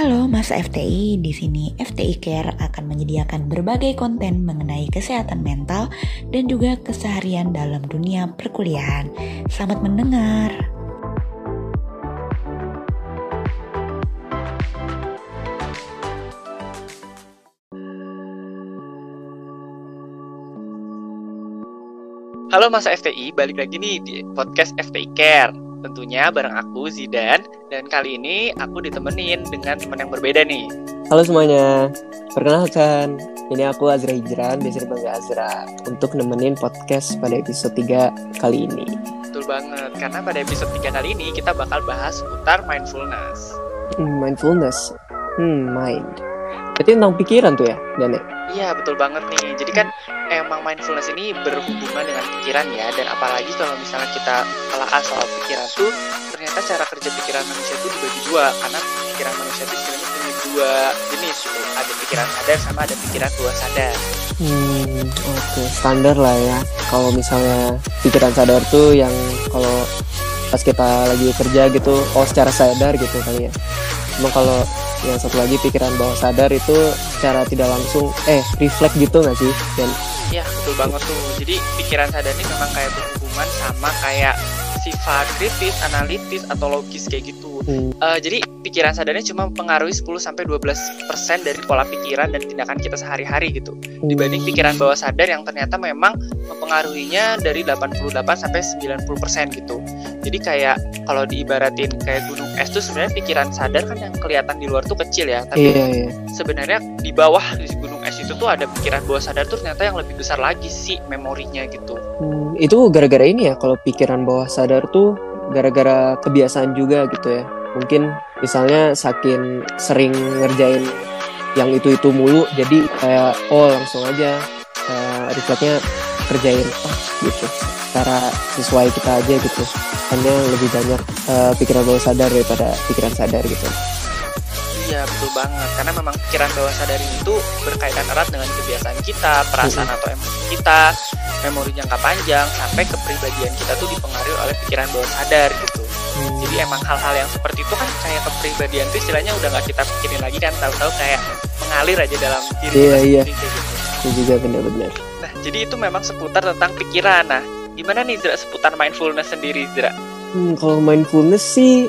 Halo Mas FTI, di sini FTI Care akan menyediakan berbagai konten mengenai kesehatan mental dan juga keseharian dalam dunia perkuliahan. Selamat mendengar. Halo Masa FTI, balik lagi nih di podcast FTI Care. Tentunya bareng aku Zidan dan kali ini aku ditemenin dengan teman yang berbeda nih. Halo semuanya, perkenalkan ini aku Azra Hijran, biasa dipanggil Azra untuk nemenin podcast pada episode 3 kali ini. Betul banget, karena pada episode 3 kali ini kita bakal bahas seputar mindfulness. Hmm, mindfulness, hmm, mind. Berarti tentang pikiran tuh ya, Dan ya? Iya betul banget nih. Jadi kan emang mindfulness ini berhubungan dengan pikiran ya. Dan apalagi kalau misalnya kita telah soal pikiran tuh, ternyata cara kerja pikiran manusia itu dibagi dua. Karena pikiran manusia itu sebenarnya punya dua jenis gitu. Ada pikiran sadar sama ada pikiran bawah sadar. Hmm, oke. Okay. Standar lah ya. Kalau misalnya pikiran sadar tuh yang kalau pas kita lagi kerja gitu, oh secara sadar gitu kali ya. Emang kalau yang satu lagi pikiran bawah sadar itu secara tidak langsung eh reflect gitu nggak sih dan ya betul banget tuh jadi pikiran sadar ini memang kayak berhubungan sama kayak sifat kritis, analitis atau logis kayak gitu. Hmm. Uh, jadi pikiran sadarnya cuma mempengaruhi 10 sampai 12% dari pola pikiran dan tindakan kita sehari-hari gitu. Hmm. Dibanding pikiran bawah sadar yang ternyata memang mempengaruhinya dari 88 sampai 90% gitu. Jadi kayak kalau diibaratin kayak gunung es tuh sebenarnya pikiran sadar kan yang kelihatan di luar tuh kecil ya, tapi yeah, yeah. sebenarnya di bawah di gunung es itu tuh ada pikiran bawah sadar tuh ternyata yang lebih besar lagi sih memorinya gitu. Hmm, itu gara-gara ini ya kalau pikiran bawah sadar tuh gara-gara kebiasaan juga gitu ya. Mungkin misalnya saking sering ngerjain yang itu-itu mulu jadi kayak oh langsung aja uh, refleksnya kerjain oh gitu cara sesuai kita aja gitu hanya lebih banyak uh, pikiran bawah sadar daripada pikiran sadar gitu Iya betul banget karena memang pikiran bawah sadar itu berkaitan erat dengan kebiasaan kita, perasaan atau emosi kita, memori jangka panjang sampai kepribadian kita tuh dipengaruhi oleh pikiran bawah sadar gitu. Hmm. Jadi emang hal-hal yang seperti itu kan kayak kepribadian itu istilahnya udah nggak kita pikirin lagi kan tahu-tahu kayak mengalir aja dalam diri iya, kita iya. gitu. Itu juga benar-benar. Nah jadi itu memang seputar tentang pikiran. Nah gimana nih Zra seputar mindfulness sendiri Zra? Hmm, kalau mindfulness sih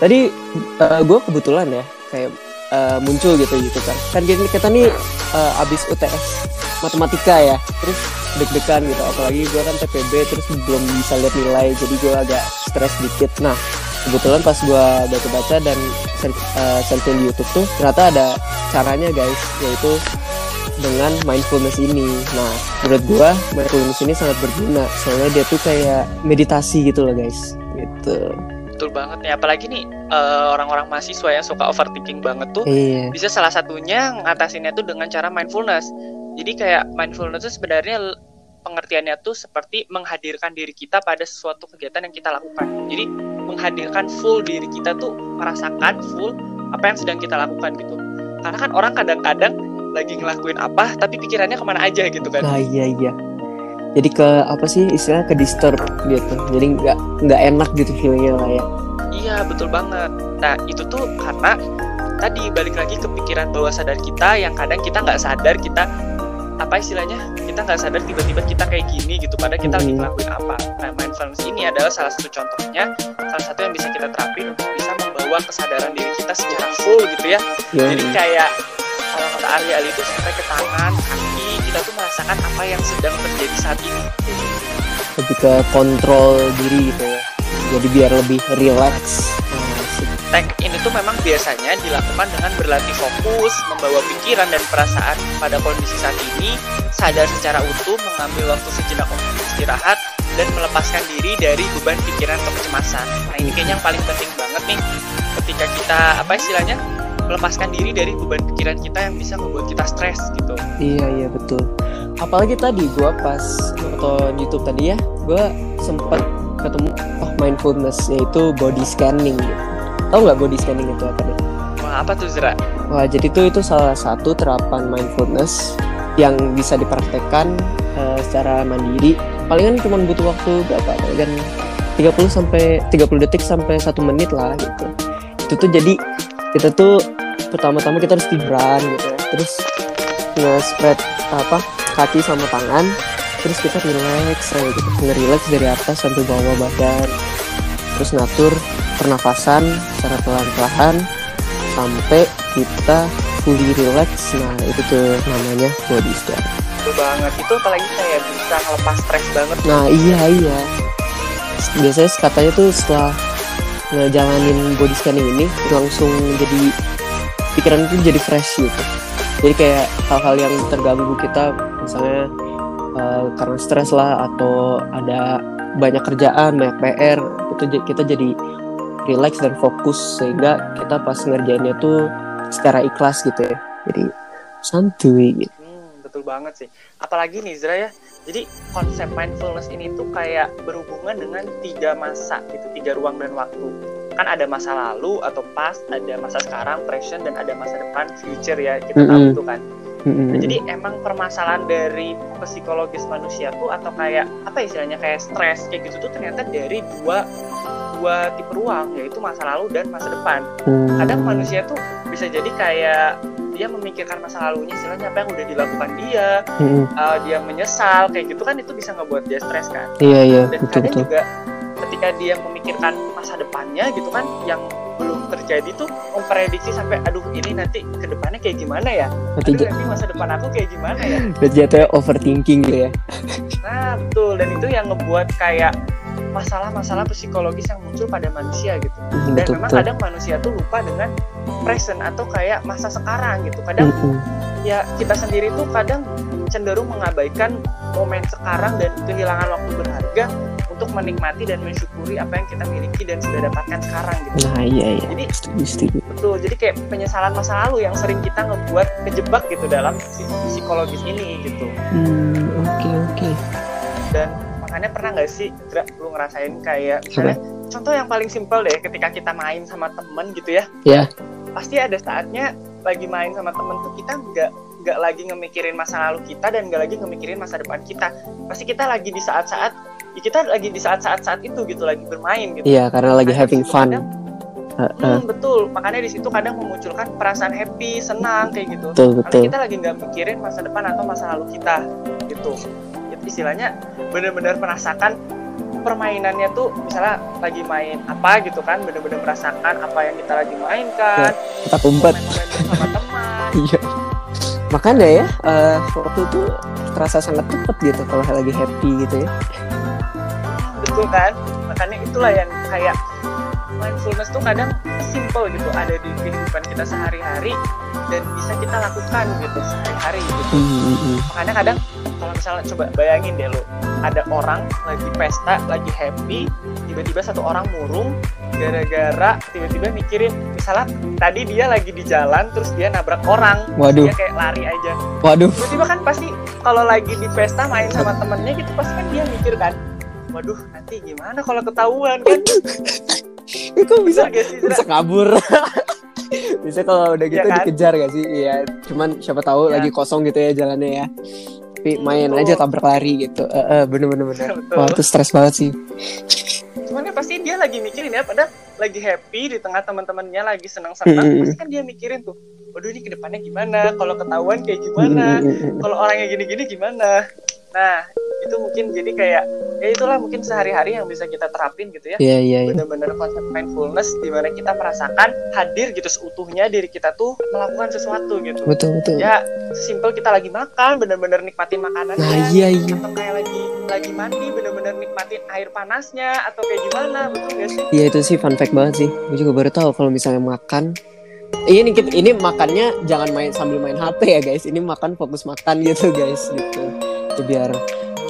tadi uh, gue kebetulan ya kayak uh, muncul gitu gitu kan. Kan gini kita nih uh, abis UTS matematika ya terus deg-degan gitu. Apalagi gue kan TPB terus belum bisa lihat nilai jadi gue agak stres dikit. Nah kebetulan pas gue baca-baca dan uh, di YouTube tuh ternyata ada caranya guys yaitu dengan mindfulness ini. Nah, menurut gue mindfulness ini sangat berguna soalnya dia tuh kayak meditasi gitu loh guys. Gitu betul banget nih apalagi nih uh, orang-orang mahasiswa yang suka overthinking banget tuh iya. bisa salah satunya ngatasinnya tuh dengan cara mindfulness jadi kayak mindfulness itu sebenarnya pengertiannya tuh seperti menghadirkan diri kita pada sesuatu kegiatan yang kita lakukan jadi menghadirkan full diri kita tuh merasakan full apa yang sedang kita lakukan gitu karena kan orang kadang-kadang lagi ngelakuin apa tapi pikirannya ke mana aja gitu kan. Nah iya iya. Jadi ke apa sih istilah ke disturb gitu. Jadi nggak nggak enak gitu feelingnya lah ya. Iya betul banget. Nah itu tuh karena tadi balik lagi ke pikiran bawah sadar kita yang kadang kita nggak sadar kita apa istilahnya kita nggak sadar tiba-tiba kita kayak gini gitu padahal kita hmm. lagi ngelakuin apa. Nah mindfulness ini adalah salah satu contohnya salah satu yang bisa kita terapin untuk bisa membawa kesadaran diri kita secara full gitu ya. Yeah. jadi kayak kata ahli-ahli itu sampai ke tangan kaki. Kita tuh merasakan apa yang sedang terjadi saat ini. Lebih ke kontrol diri gitu ya. Jadi biar lebih relax. Teknik ini tuh memang biasanya dilakukan dengan berlatih fokus, membawa pikiran dan perasaan pada kondisi saat ini, sadar secara utuh, mengambil waktu sejenak untuk istirahat, dan melepaskan diri dari beban pikiran atau kecemasan. Nah ini kayaknya yang paling penting banget nih ketika kita apa istilahnya melepaskan diri dari beban pikiran kita yang bisa membuat kita stres gitu. Iya iya betul. Apalagi tadi gue pas nonton YouTube tadi ya, gue sempat ketemu oh, mindfulness yaitu body scanning. Gitu. Tahu nggak body scanning itu apa deh? Wah apa tuh Zera? Wah jadi itu itu salah satu terapan mindfulness yang bisa dipraktekkan uh, secara mandiri. Palingan cuma butuh waktu berapa? Palingan 30 sampai 30 detik sampai satu menit lah gitu. Itu tuh jadi kita tuh pertama-tama kita harus tiduran gitu ya. Terus nge-spread apa kaki sama tangan. Terus kita relax aja gitu. Nge-relax dari atas sampai bawah badan. Terus ngatur pernafasan secara pelan-pelan sampai kita fully relax. Nah itu tuh namanya body scan banget. Itu apalagi kayak bisa ngelepas stres banget. nah iya iya. Biasanya katanya tuh setelah ngejalanin body scanning ini langsung jadi pikiran itu jadi fresh gitu jadi kayak hal-hal yang terganggu kita misalnya eh, karena stres lah atau ada banyak kerjaan banyak PR itu kita jadi relax dan fokus sehingga kita pas ngerjainnya tuh secara ikhlas gitu ya jadi santuy gitu Hmm, betul banget sih. Apalagi nih Zra ya. Jadi konsep mindfulness ini tuh kayak berhubungan dengan tiga masa gitu, tiga ruang dan waktu. Kan ada masa lalu atau past, ada masa sekarang, present, dan ada masa depan, future ya. Kita tahu Mm-mm. itu kan. Nah, jadi emang permasalahan dari psikologis manusia tuh atau kayak apa istilahnya kayak stres kayak gitu tuh ternyata dari dua dua tipe ruang yaitu masa lalu dan masa depan. Hmm. Kadang manusia tuh bisa jadi kayak dia memikirkan masa lalunya istilahnya apa yang udah dilakukan dia, uh, dia menyesal kayak gitu kan itu bisa ngebuat dia stres kan. iya iya Dan betul kadang betul juga ketika dia memikirkan masa depannya gitu kan yang belum terjadi tuh memprediksi sampai aduh ini nanti ke depannya kayak gimana ya nanti aduh nanti masa depan aku kayak gimana ya j- jatuhnya overthinking gitu ya Nah, betul. Dan itu yang ngebuat kayak masalah-masalah psikologis yang muncul pada manusia gitu. Mm, Dan betul memang betul kadang manusia tuh lupa dengan present atau kayak masa sekarang gitu. Kadang Mm-mm. ya kita sendiri tuh kadang cenderung mengabaikan momen sekarang dan kehilangan waktu berharga untuk menikmati dan mensyukuri apa yang kita miliki dan sudah dapatkan sekarang gitu. nah iya iya Jadi setuju setuju betul. Jadi kayak penyesalan masa lalu yang sering kita ngebuat kejebak gitu dalam psi- psikologis ini gitu. Hmm, oke oke. dan makanya pernah nggak sih Dra, lu ngerasain kayak misalnya contoh yang paling simpel deh ketika kita main sama temen gitu ya Ya. pasti ada saatnya lagi main sama temen tuh kita nggak nggak lagi ngemikirin masa lalu kita dan nggak lagi ngemikirin masa depan kita pasti kita lagi di saat-saat ya kita lagi di saat-saat saat itu gitu lagi bermain gitu Iya, karena lagi Makanya having fun. kadang- Hmm, betul makanya di situ kadang memunculkan perasaan happy senang kayak gitu betul karena betul. kita lagi nggak mikirin masa depan atau masa lalu kita gitu Itu istilahnya benar-benar merasakan permainannya tuh misalnya lagi main apa gitu kan benar-benar merasakan apa yang kita lagi mainkan Kita kumpet. momen-momen bersama teman Iya. Makanya ya, eh, waktu itu terasa sangat cepat gitu kalau lagi happy gitu ya. Betul kan makanya itulah yang kayak mindfulness tuh kadang simple gitu ada di kehidupan kita sehari-hari dan bisa kita lakukan gitu sehari-hari gitu Hmm, hmm, hmm. makanya kadang kalau misalnya coba bayangin deh lo ada orang lagi pesta lagi happy tiba-tiba satu orang murung gara-gara tiba-tiba mikirin misalnya tadi dia lagi di jalan terus dia nabrak orang Waduh. dia kayak lari aja Waduh, tiba-tiba kan pasti kalau lagi di pesta main sama temennya gitu pasti kan dia mikir kan waduh nanti gimana kalau ketahuan kan itu bisa gak sih bisa kabur. bisa kalau udah gitu Iya kan? dikejar gak sih? Iya, cuman siapa tahu Iya. lagi kosong gitu ya jalannya ya. Tapi Hmm, main betul. aja tabrak lari gitu. Eh, eh, bener bener bener. Betul. Wah itu stres banget sih. cuman kan pasti dia lagi mikirin ya padahal lagi happy di tengah teman-temannya lagi senang-senang Mm-mm. pasti kan dia mikirin tuh waduh ini ke depannya gimana kalau ketahuan kayak gimana Hmm, hmm, hmm, hmm. kalau orangnya gini-gini gimana nah itu mungkin jadi kayak ya itulah mungkin sehari-hari yang bisa kita terapin gitu ya Iya iya iya. benar-benar konsep mindfulness di mana kita merasakan hadir gitu seutuhnya diri kita tuh melakukan sesuatu gitu Betul betul. ya simpel kita lagi makan benar-benar nikmatin makanannya Nah iya iya. atau kayak lagi lagi mandi benar-benar nikmatin air panasnya atau kayak gimana betul gak sih Iya itu sih fun fact banget sih. Gue juga baru tahu kalau misalnya makan. Iya nih kita- ini makannya jangan main sambil main HP ya guys. Ini makan fokus makan gitu guys gitu. Itu biar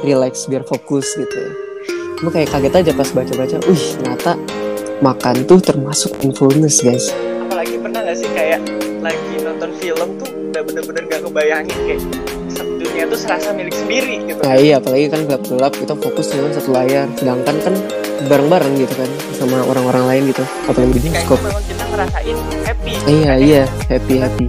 relax, biar fokus gitu. Gue kayak kaget aja pas baca-baca. Wih ternyata makan tuh termasuk mindfulness guys. apalagi pernah gak sih kayak lagi nonton film tuh udah bener-bener gak kebayangin kayak dunia tuh serasa milik sendiri gitu Nah iya apalagi kan gelap-gelap kita fokus dengan satu layar. Sedangkan kan bareng-bareng gitu kan sama orang-orang lain gitu. Apalagi di bioskop. memang kita ngerasain happy Iya iya happy happy.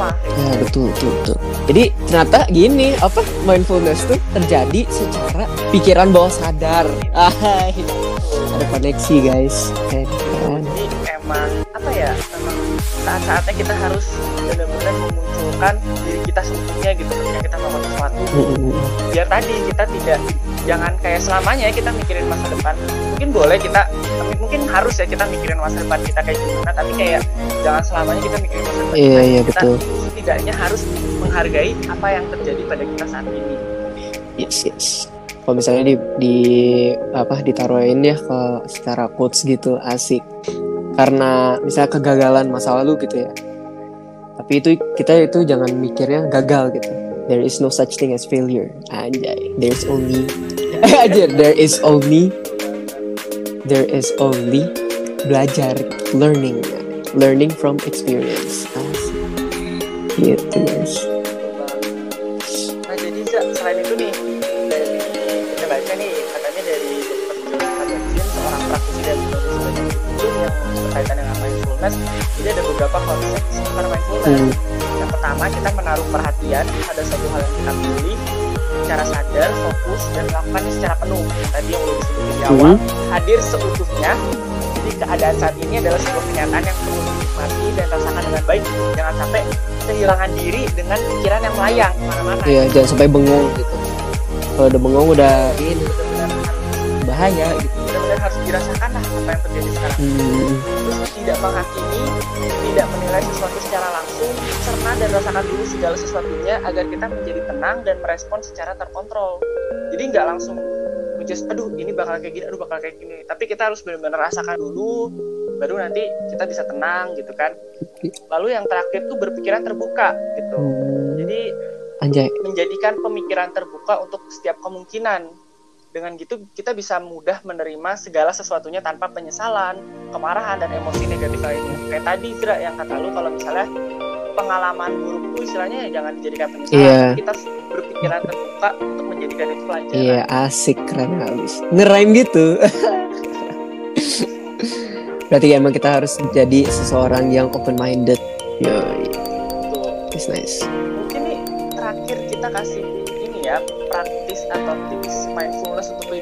Apa Ya betul betul betul. Jadi ternyata gini apa mindfulness tuh terjadi secara pikiran bawah sadar. Ada koneksi guys. Kan. Memang saat-saatnya kita harus benar-benar memunculkan diri kita seutuhnya gitu ketika kita melakukan sesuatu. Biar tadi kita tidak jangan kayak selamanya kita mikirin masa depan. Mungkin boleh kita mungkin harus ya kita mikirin masa depan kita kayak gimana tapi kayak jangan selamanya kita mikirin masa depan. Iya iya kita betul. setidaknya harus menghargai apa yang terjadi pada kita saat ini. Yes yes. Kalau misalnya di di apa ditaruhin ya ke secara quotes gitu asik karena misalnya kegagalan masa lalu gitu ya. Tapi itu kita itu jangan mikirnya gagal gitu. There is no such thing as failure. Anjay. There's only aja there is only there is only belajar learning. Learning from experience. Gitu guys berkaitan dengan mindfulness jadi ada beberapa konsep seputar mindfulness Hmm. yang pertama kita menaruh perhatian pada satu hal yang kita pilih secara sadar, fokus, dan melakukannya secara penuh. Tadi yang udah disebutin di awal, hadir seutuhnya. Jadi keadaan saat ini adalah sebuah kenyataan yang perlu dinikmati dan rasakan dengan baik. Jangan sampai kehilangan diri dengan pikiran yang melayang ke mana-mana. Iya, jangan sampai bengong gitu. Kalau udah bengong udah ini Benar-benar harus, bahaya gitu. benar-benar harus dirasakan apa yang terjadi sekarang. Hmm, Terus tidak menghakimi, tidak menilai sesuatu secara langsung, cerna dan rasakan dulu segala sesuatunya agar kita menjadi tenang dan merespon secara terkontrol. Jadi nggak langsung just, aduh ini bakal kayak gini, aduh bakal kayak gini. Tapi kita harus benar-benar rasakan dulu, baru nanti kita bisa tenang gitu kan. Lalu yang terakhir tuh berpikiran terbuka gitu. Hmm, Jadi anjay. menjadikan pemikiran terbuka untuk setiap kemungkinan. Dengan gitu kita bisa mudah menerima segala sesuatunya tanpa penyesalan, kemarahan dan emosi negatif lainnya. Kayak tadi Zra yang kata lu kalau misalnya pengalaman buruk itu istilahnya ya jangan dijadikan penyesalan, Iya. kita berpikiran terbuka untuk menjadikan itu pelajaran. Iya, asik keren habis. Ngeraim gitu. Berarti emang kita harus menjadi seseorang yang open minded. Tuh. it's nice.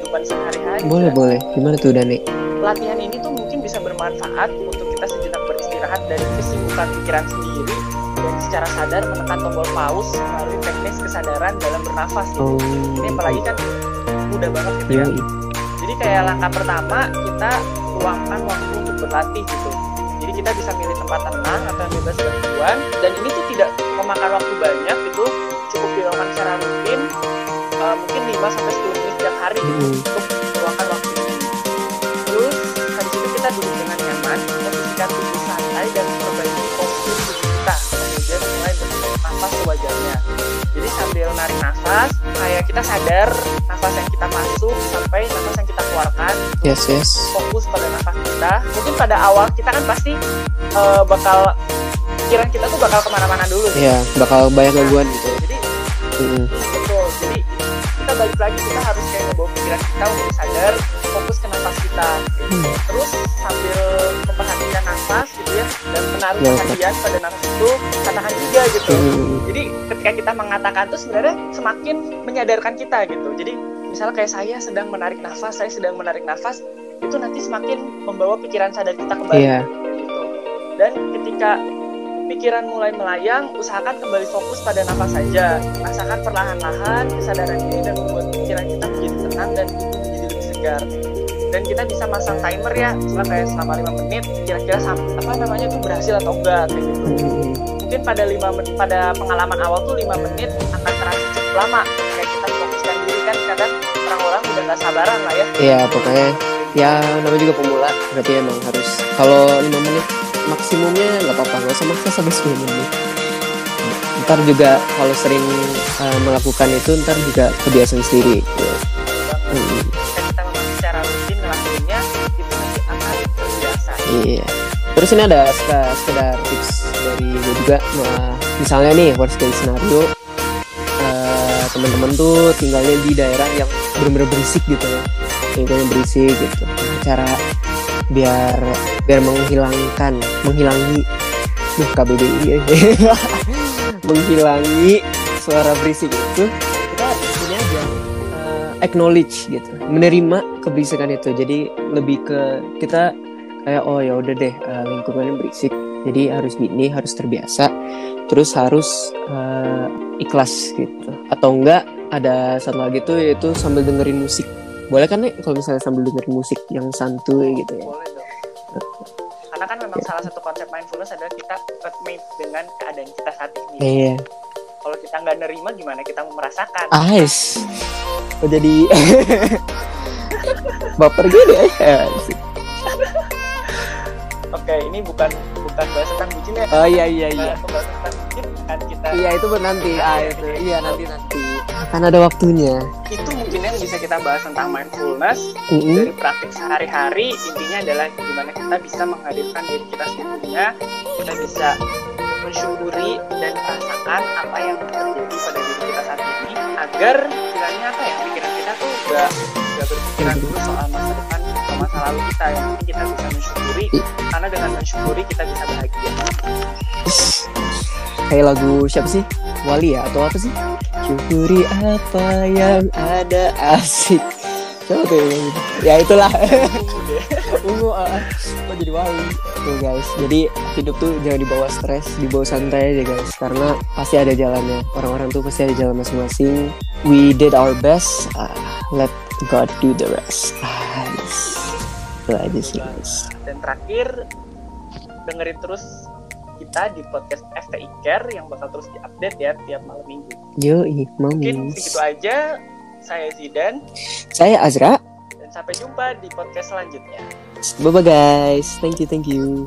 Kehidupan sehari-hari. Boleh, Zra. boleh. Gimana tuh Dani? latihan ini tuh mungkin bisa bermanfaat untuk kita sejenak beristirahat dari kesibukan pikiran sendiri dan secara sadar menekan tombol pause melalui teknis kesadaran dalam bernafas gitu. Oh, Ini apalagi kan mudah banget gitu ya. yoi. Jadi kayak langkah pertama kita luangkan waktu untuk berlatih gitu. Jadi kita bisa milih tempat tenang atau yang bebas gangguan dan ini tuh tidak memakan waktu banyak gitu. Cukup dilakukan secara rutin eh, mungkin 5 sampai 10 menit setiap hari gitu Mm-mm. untuk meluangkan waktu ini. Terus habis itu kita duduk dengan nyaman, posisikan tubuh santai dan perbaiki postur tubuh kita. Kemudian mulai berhenti nafas sewajarnya. Jadi sambil narik nafas, kayak kita sadar nafas yang kita masuk sampai nafas yang kita keluarkan. Yes, yes. Fokus pada nafas kita. Mungkin pada awal kita kan pasti eh, bakal pikiran kita tuh bakal ke mana-mana dulu. Iya, bakal banyak gangguan gitu. Jadi Mm-mm. betul. Jadi kita balik lagi kita harus pikiran kita untuk sadar fokus ke nafas kita Hmm. terus sambil memperhatikan nafas gitu ya dan menaruh Ya, perhatian pada nafas itu katakan juga gitu Mm-mm. jadi ketika kita mengatakan itu sebenarnya semakin menyadarkan kita gitu jadi misalnya kayak saya sedang menarik nafas saya sedang menarik nafas itu nanti semakin membawa pikiran sadar kita kembali Iya. gitu dan ketika pikiran mulai melayang usahakan kembali fokus pada nafas saja rasakan perlahan-lahan kesadaran ini dan membuat pikiran kita tenang dan tubuh menjadi lebih segar dan kita bisa masang timer ya misalnya kayak selama 5 menit kira-kira apa namanya itu berhasil atau enggak kayak gitu mungkin pada lima menit pada pengalaman awal tuh 5 menit akan terasa cukup lama kayak kita fokuskan diri kan kadang orang-orang udah nggak sabaran lah ya Iya, pokoknya ya namanya juga pemula, berarti emang harus kalau 5 menit maksimumnya nggak apa-apa, nggak usah maksa sampai 10 menit. Ntar juga kalau sering uh, melakukan itu ntar juga kebiasaan sendiri. Ya. Iya. Terus ini ada sekedar tips dari gue juga. Nah, misalnya nih worst case scenario eh, teman-teman tuh tinggalnya di daerah yang benar-benar berisik gitu ya, lingkungannya berisik gitu. Nah, cara biar biar menghilangkan menghilangi duh KBBI ya. menghilangi suara berisik itu kita ini aja eh, acknowledge gitu menerima keberisikan itu jadi lebih ke kita kayak oh ya udah deh uh, lingkungannya berisik. Jadi harus gini harus terbiasa terus harus uh, ikhlas gitu. Atau enggak ada satu lagi tuh yaitu sambil dengerin musik. Boleh kan nih kalau misalnya sambil dengerin musik yang santuy gitu ya? Boleh dong. Karena kan memang salah satu konsep mindfulness adalah kita made dengan keadaan kita saat ini. Iya. Kalau kita nggak nerima gimana kita mau merasakan? Ais. Oh jadi baper gini? Ya Oke, ini bukan bukan bahas tentang bucin ya. oh iya iya iya. Nah, bahas tentang bucin kan kita. Iya itu buat nanti. Nah, ah iya, itu. iya. iya nanti nanti. Kan ada waktunya. Itu mungkin yang bisa kita bahas tentang mindfulness Mm-mm. dari praktik sehari-hari. Intinya adalah gimana kita bisa menghadirkan diri kita sebetulnya kita bisa mensyukuri dan merasakan apa yang terjadi pada diri kita saat ini. Agar kiranya apa ya? Pikiran kita tuh gak, gak berpikiran dulu soal masa depan lalu kita yang kita bisa mensyukuri karena dengan mensyukuri kita bisa bahagia. Kayak lagu siapa sih? Wali ya atau apa sih? Syukuri apa yang ada asik. Siapa tuh yang gitu? ya itulah. Ungu ah, ah. kok jadi wali? Tuh guys. Jadi hidup tuh jangan dibawa stres dibawa santai aja guys. Karena pasti ada jalannya. Orang-orang tuh pasti ada jalan masing-masing. We did our best. Ah, let God do the rest. Ah, yes. Itu aja sih guys dan terakhir dengerin terus kita di podcast FTI Care yang bakal terus diupdate ya tiap malam minggu. yoi Mungkin mamis segitu aja. Saya Zidan saya Azra dan sampai jumpa di podcast selanjutnya. bye bye guys thank you thank you